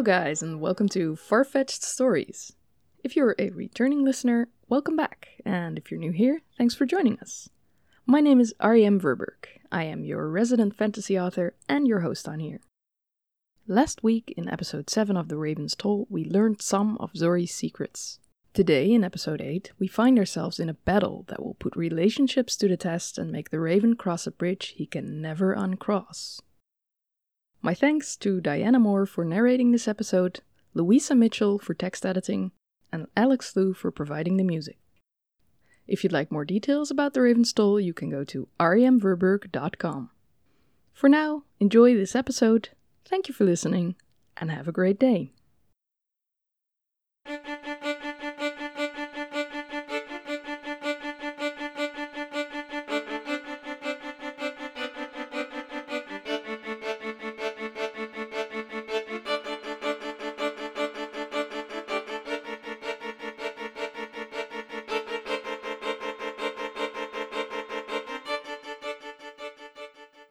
Hello, guys, and welcome to Farfetched Stories. If you're a returning listener, welcome back, and if you're new here, thanks for joining us. My name is R.E.M. Verberg. I am your resident fantasy author and your host on here. Last week, in episode 7 of The Raven's Toll, we learned some of Zori's secrets. Today, in episode 8, we find ourselves in a battle that will put relationships to the test and make the Raven cross a bridge he can never uncross. My thanks to Diana Moore for narrating this episode, Louisa Mitchell for text editing, and Alex Liu for providing the music. If you'd like more details about the Raven's Toll, you can go to remverberg.com. For now, enjoy this episode, thank you for listening, and have a great day.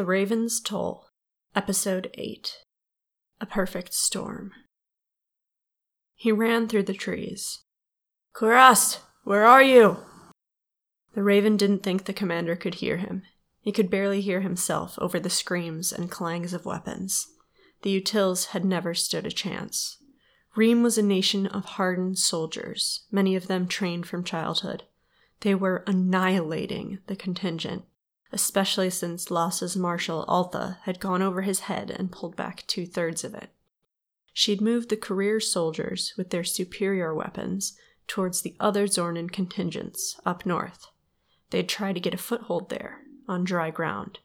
The Raven's Toll, Episode 8 A Perfect Storm. He ran through the trees. Kurast, where are you? The raven didn't think the commander could hear him. He could barely hear himself over the screams and clangs of weapons. The Utils had never stood a chance. Reem was a nation of hardened soldiers, many of them trained from childhood. They were annihilating the contingent especially since Laos's marshal Altha had gone over his head and pulled back two thirds of it. She'd moved the career soldiers with their superior weapons towards the other Zornan contingents up north. They'd try to get a foothold there, on dry ground,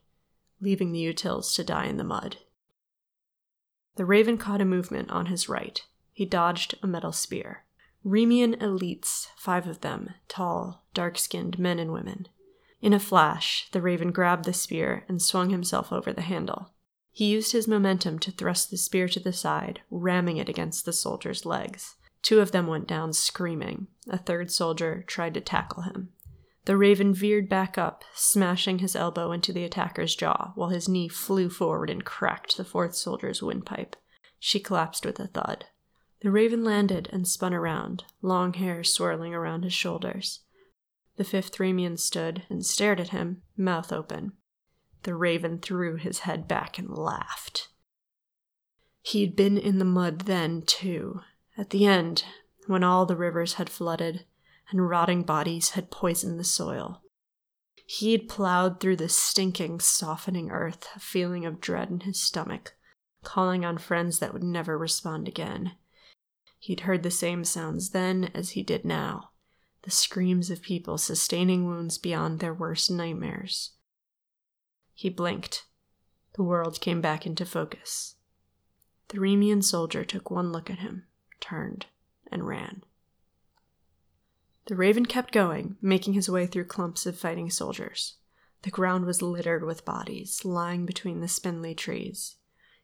leaving the Utils to die in the mud. The raven caught a movement on his right. He dodged a metal spear. Remian elites, five of them, tall, dark skinned men and women, in a flash, the raven grabbed the spear and swung himself over the handle. He used his momentum to thrust the spear to the side, ramming it against the soldier's legs. Two of them went down screaming. A third soldier tried to tackle him. The raven veered back up, smashing his elbow into the attacker's jaw, while his knee flew forward and cracked the fourth soldier's windpipe. She collapsed with a thud. The raven landed and spun around, long hair swirling around his shoulders. The fifth Remian stood and stared at him, mouth open. The raven threw his head back and laughed. He'd been in the mud then, too, at the end, when all the rivers had flooded and rotting bodies had poisoned the soil. He'd plowed through the stinking, softening earth, a feeling of dread in his stomach, calling on friends that would never respond again. He'd heard the same sounds then as he did now the screams of people sustaining wounds beyond their worst nightmares. He blinked. The world came back into focus. The Remian soldier took one look at him, turned, and ran. The raven kept going, making his way through clumps of fighting soldiers. The ground was littered with bodies, lying between the spindly trees.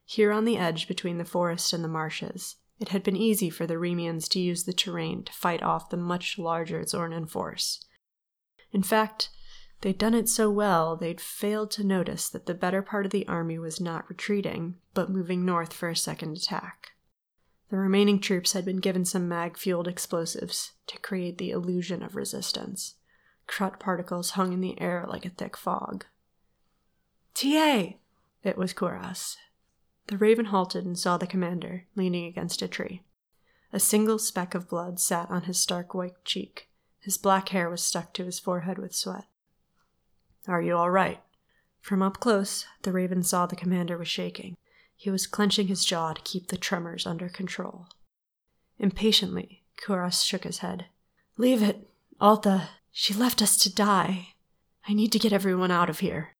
Here on the edge between the forest and the marshes, it had been easy for the Remians to use the terrain to fight off the much larger Zornan force. In fact, they'd done it so well they'd failed to notice that the better part of the army was not retreating, but moving north for a second attack. The remaining troops had been given some mag fueled explosives to create the illusion of resistance. Krut particles hung in the air like a thick fog. TA! It was Kurast, the raven halted and saw the commander, leaning against a tree. A single speck of blood sat on his stark white cheek. His black hair was stuck to his forehead with sweat. Are you all right? From up close, the raven saw the commander was shaking. He was clenching his jaw to keep the tremors under control. Impatiently, Kurast shook his head. Leave it. Altha, she left us to die. I need to get everyone out of here.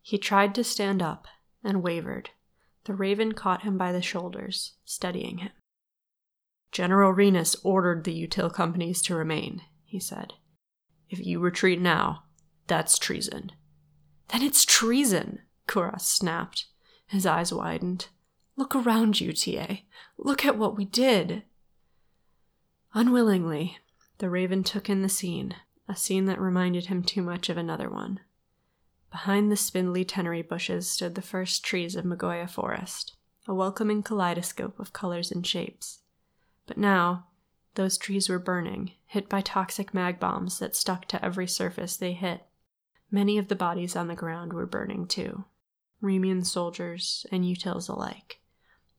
He tried to stand up and wavered. The raven caught him by the shoulders, steadying him. General Renus ordered the util companies to remain, he said. If you retreat now, that's treason. Then it's treason, Kurast snapped. His eyes widened. Look around you, TA. Look at what we did. Unwillingly, the raven took in the scene, a scene that reminded him too much of another one. Behind the spindly tenery bushes stood the first trees of Magoya Forest, a welcoming kaleidoscope of colors and shapes. But now, those trees were burning, hit by toxic mag bombs that stuck to every surface they hit. Many of the bodies on the ground were burning too. Remian soldiers and utils alike.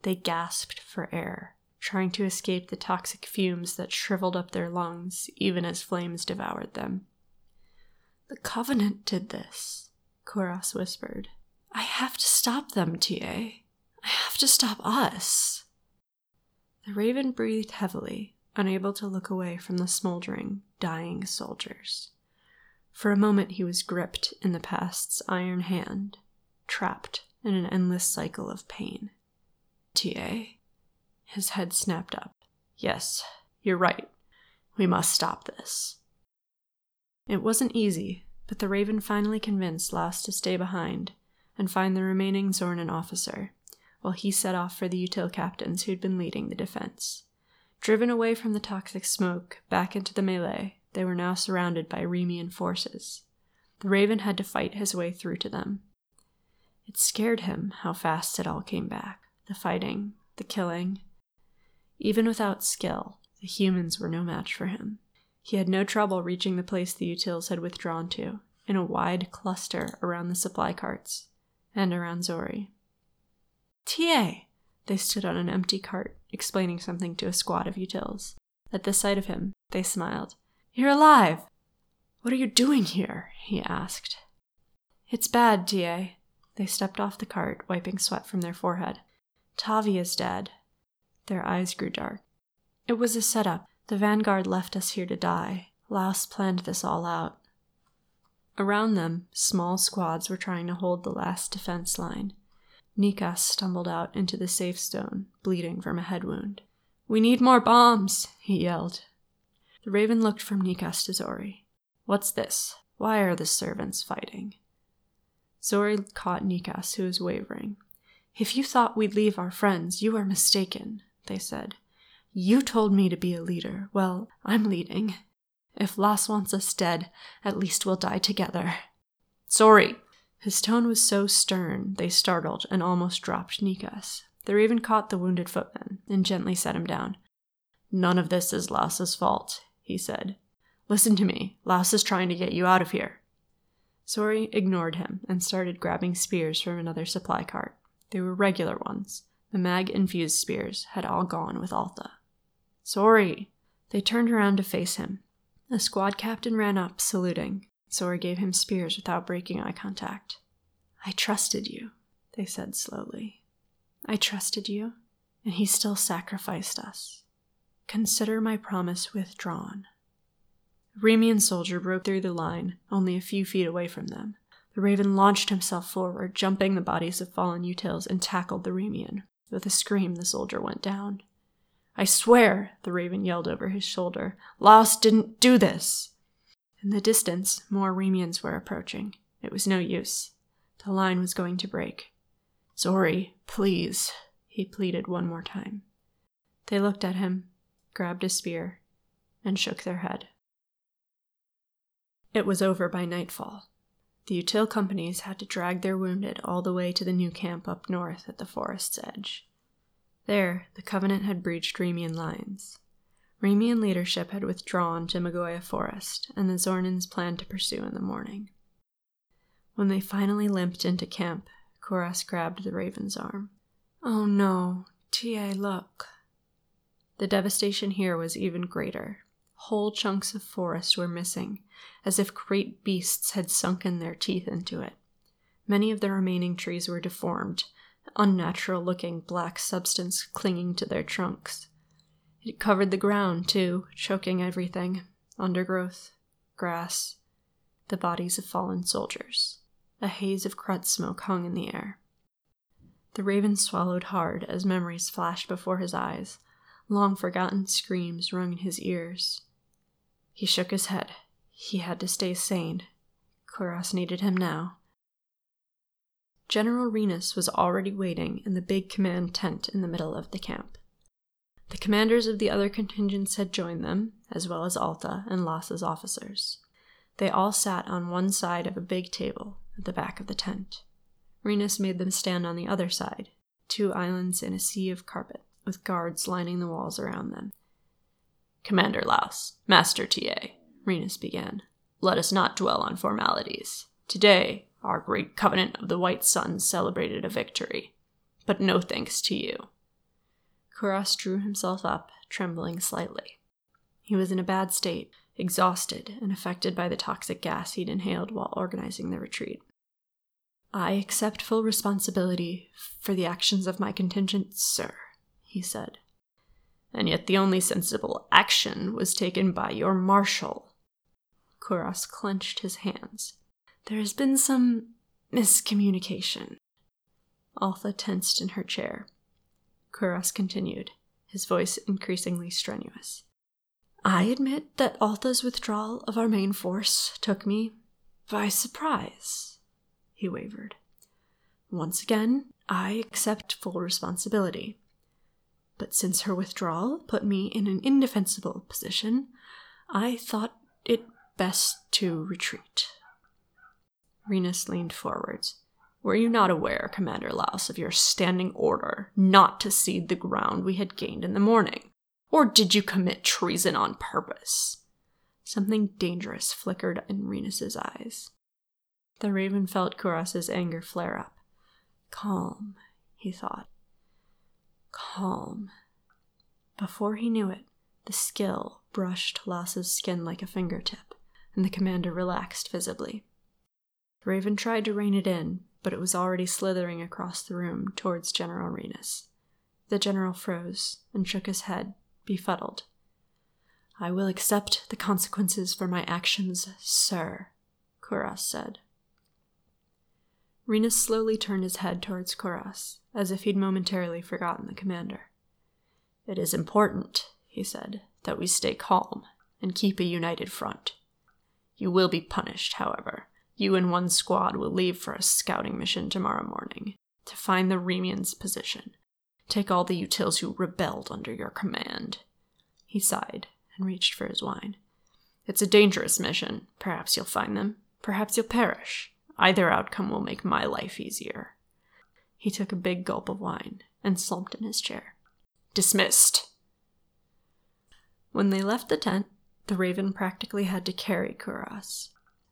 They gasped for air, trying to escape the toxic fumes that shriveled up their lungs even as flames devoured them. The Covenant did this, Kuras whispered. I have to stop them, TA. I have to stop us. The raven breathed heavily, unable to look away from the smoldering, dying soldiers. For a moment he was gripped in the past's iron hand, trapped in an endless cycle of pain. TA. His head snapped up. Yes, you're right. We must stop this. It wasn't easy, but the Raven finally convinced Laos to stay behind and find the remaining Zornan officer, while he set off for the util captains who'd been leading the defense. Driven away from the toxic smoke back into the melee, they were now surrounded by Remian forces. The Raven had to fight his way through to them. It scared him how fast it all came back the fighting, the killing. Even without skill, the humans were no match for him. He had no trouble reaching the place the Utils had withdrawn to, in a wide cluster around the supply carts, and around Zori. TA! They stood on an empty cart, explaining something to a squad of Utils. At the sight of him, they smiled. You're alive! What are you doing here? he asked. It's bad, TA. They stepped off the cart, wiping sweat from their forehead. Tavi is dead. Their eyes grew dark. It was a setup. The vanguard left us here to die. Laos planned this all out. Around them, small squads were trying to hold the last defense line. Nikas stumbled out into the safe stone, bleeding from a head wound. We need more bombs, he yelled. The raven looked from Nikas to Zori. What's this? Why are the servants fighting? Zori caught Nikas, who was wavering. If you thought we'd leave our friends, you are mistaken, they said. You told me to be a leader. Well, I'm leading. If Laos wants us dead, at least we'll die together. Zori. His tone was so stern, they startled and almost dropped Nikas. The raven caught the wounded footman and gently set him down. None of this is Laos's fault, he said. Listen to me. Laos is trying to get you out of here. Zori ignored him and started grabbing spears from another supply cart. They were regular ones. The mag infused spears had all gone with Altha. Zori! They turned around to face him. The squad captain ran up, saluting. Zori gave him spears without breaking eye contact. I trusted you, they said slowly. I trusted you, and he still sacrificed us. Consider my promise withdrawn. A Remian soldier broke through the line, only a few feet away from them. The raven launched himself forward, jumping the bodies of fallen utils, and tackled the Remian. With a scream, the soldier went down. I swear, the raven yelled over his shoulder, Laos didn't do this. In the distance, more Remians were approaching. It was no use. The line was going to break. Zori, please, he pleaded one more time. They looked at him, grabbed a spear, and shook their head. It was over by nightfall. The util companies had to drag their wounded all the way to the new camp up north at the forest's edge. There, the Covenant had breached Remian lines. Remian leadership had withdrawn to Magoya Forest, and the Zornans planned to pursue in the morning. When they finally limped into camp, Kuras grabbed the raven's arm. Oh no, TA, look. The devastation here was even greater. Whole chunks of forest were missing, as if great beasts had sunken their teeth into it. Many of the remaining trees were deformed, unnatural looking black substance clinging to their trunks. It covered the ground, too, choking everything undergrowth, grass, the bodies of fallen soldiers. A haze of crud smoke hung in the air. The raven swallowed hard as memories flashed before his eyes. Long forgotten screams rung in his ears. He shook his head. He had to stay sane. Kuras needed him now. General Renus was already waiting in the big command tent in the middle of the camp. The commanders of the other contingents had joined them, as well as Altha and Laos's officers. They all sat on one side of a big table at the back of the tent. Renus made them stand on the other side, two islands in a sea of carpet, with guards lining the walls around them. Commander Laos, Master TA, Renus began, let us not dwell on formalities. Today, our great covenant of the White Sun celebrated a victory, but no thanks to you. Kuras drew himself up, trembling slightly. He was in a bad state, exhausted and affected by the toxic gas he'd inhaled while organizing the retreat. I accept full responsibility for the actions of my contingent, sir, he said. And yet the only sensible action was taken by your marshal. Kuras clenched his hands. There has been some miscommunication. Altha tensed in her chair. Kuras continued, his voice increasingly strenuous. I admit that Altha's withdrawal of our main force took me by surprise, he wavered. Once again, I accept full responsibility. But since her withdrawal put me in an indefensible position, I thought it best to retreat. Renus leaned forwards. Were you not aware, Commander Laos, of your standing order not to cede the ground we had gained in the morning? Or did you commit treason on purpose? Something dangerous flickered in Renus's eyes. The raven felt Kuras's anger flare up. Calm, he thought. Calm. Before he knew it, the skill brushed Laos's skin like a fingertip, and the commander relaxed visibly. The raven tried to rein it in, but it was already slithering across the room towards General Renus. The general froze and shook his head, befuddled. I will accept the consequences for my actions, sir, Kuras said. Renus slowly turned his head towards Kuras, as if he'd momentarily forgotten the commander. It is important, he said, that we stay calm and keep a united front. You will be punished, however. You and one squad will leave for a scouting mission tomorrow morning to find the Remian's position Take all the utils who rebelled under your command. He sighed and reached for his wine. It's a dangerous mission. Perhaps you'll find them. Perhaps you'll perish. Either outcome will make my life easier. He took a big gulp of wine and slumped in his chair. Dismissed. When they left the tent, the raven practically had to carry Kuras.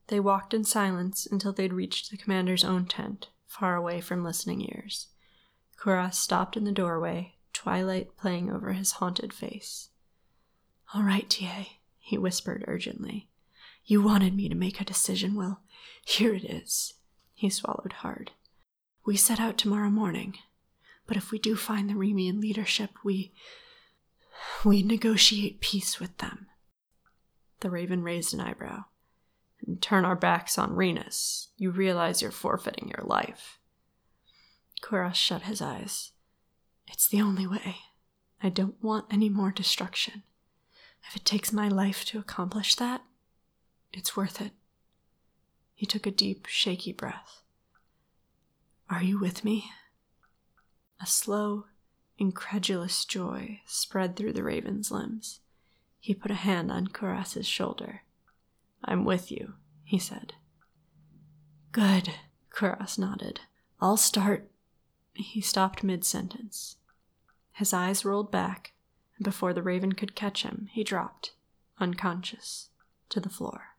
They walked in silence until they'd reached the commander's own tent, far away from listening ears. Kuras stopped in the doorway, twilight playing over his haunted face. All right, TA, he whispered urgently. You wanted me to make a decision. Well, here it is. He swallowed hard. We set out tomorrow morning, but if we do find the Remian leadership, we. we negotiate peace with them. The raven raised an eyebrow. And turn our backs on Renus. You realize you're forfeiting your life. Kuras shut his eyes. It's the only way. I don't want any more destruction. If it takes my life to accomplish that, it's worth it. He took a deep, shaky breath. Are you with me? A slow, incredulous joy spread through the raven's limbs. He put a hand on Kuras's shoulder. I'm with you, he said. Good, Kuras nodded. I'll start he stopped mid sentence. His eyes rolled back, and before the raven could catch him, he dropped, unconscious, to the floor.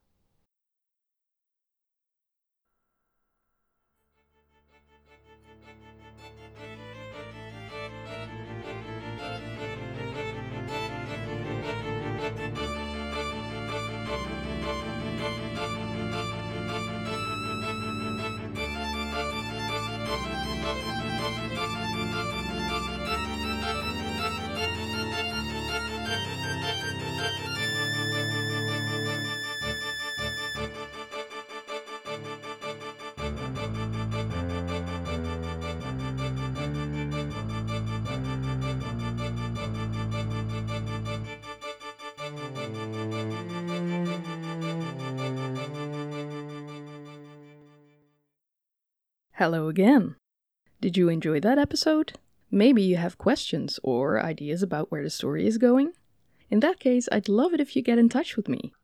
Hello again. Did you enjoy that episode? Maybe you have questions or ideas about where the story is going? In that case, I'd love it if you get in touch with me.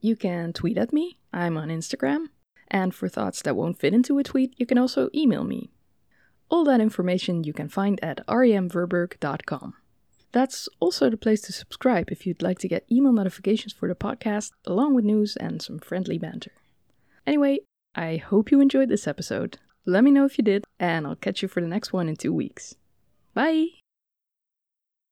You can tweet at me, I'm on Instagram, and for thoughts that won't fit into a tweet, you can also email me. All that information you can find at remverberg.com. That's also the place to subscribe if you'd like to get email notifications for the podcast, along with news and some friendly banter. Anyway, I hope you enjoyed this episode. Let me know if you did, and I'll catch you for the next one in two weeks. Bye!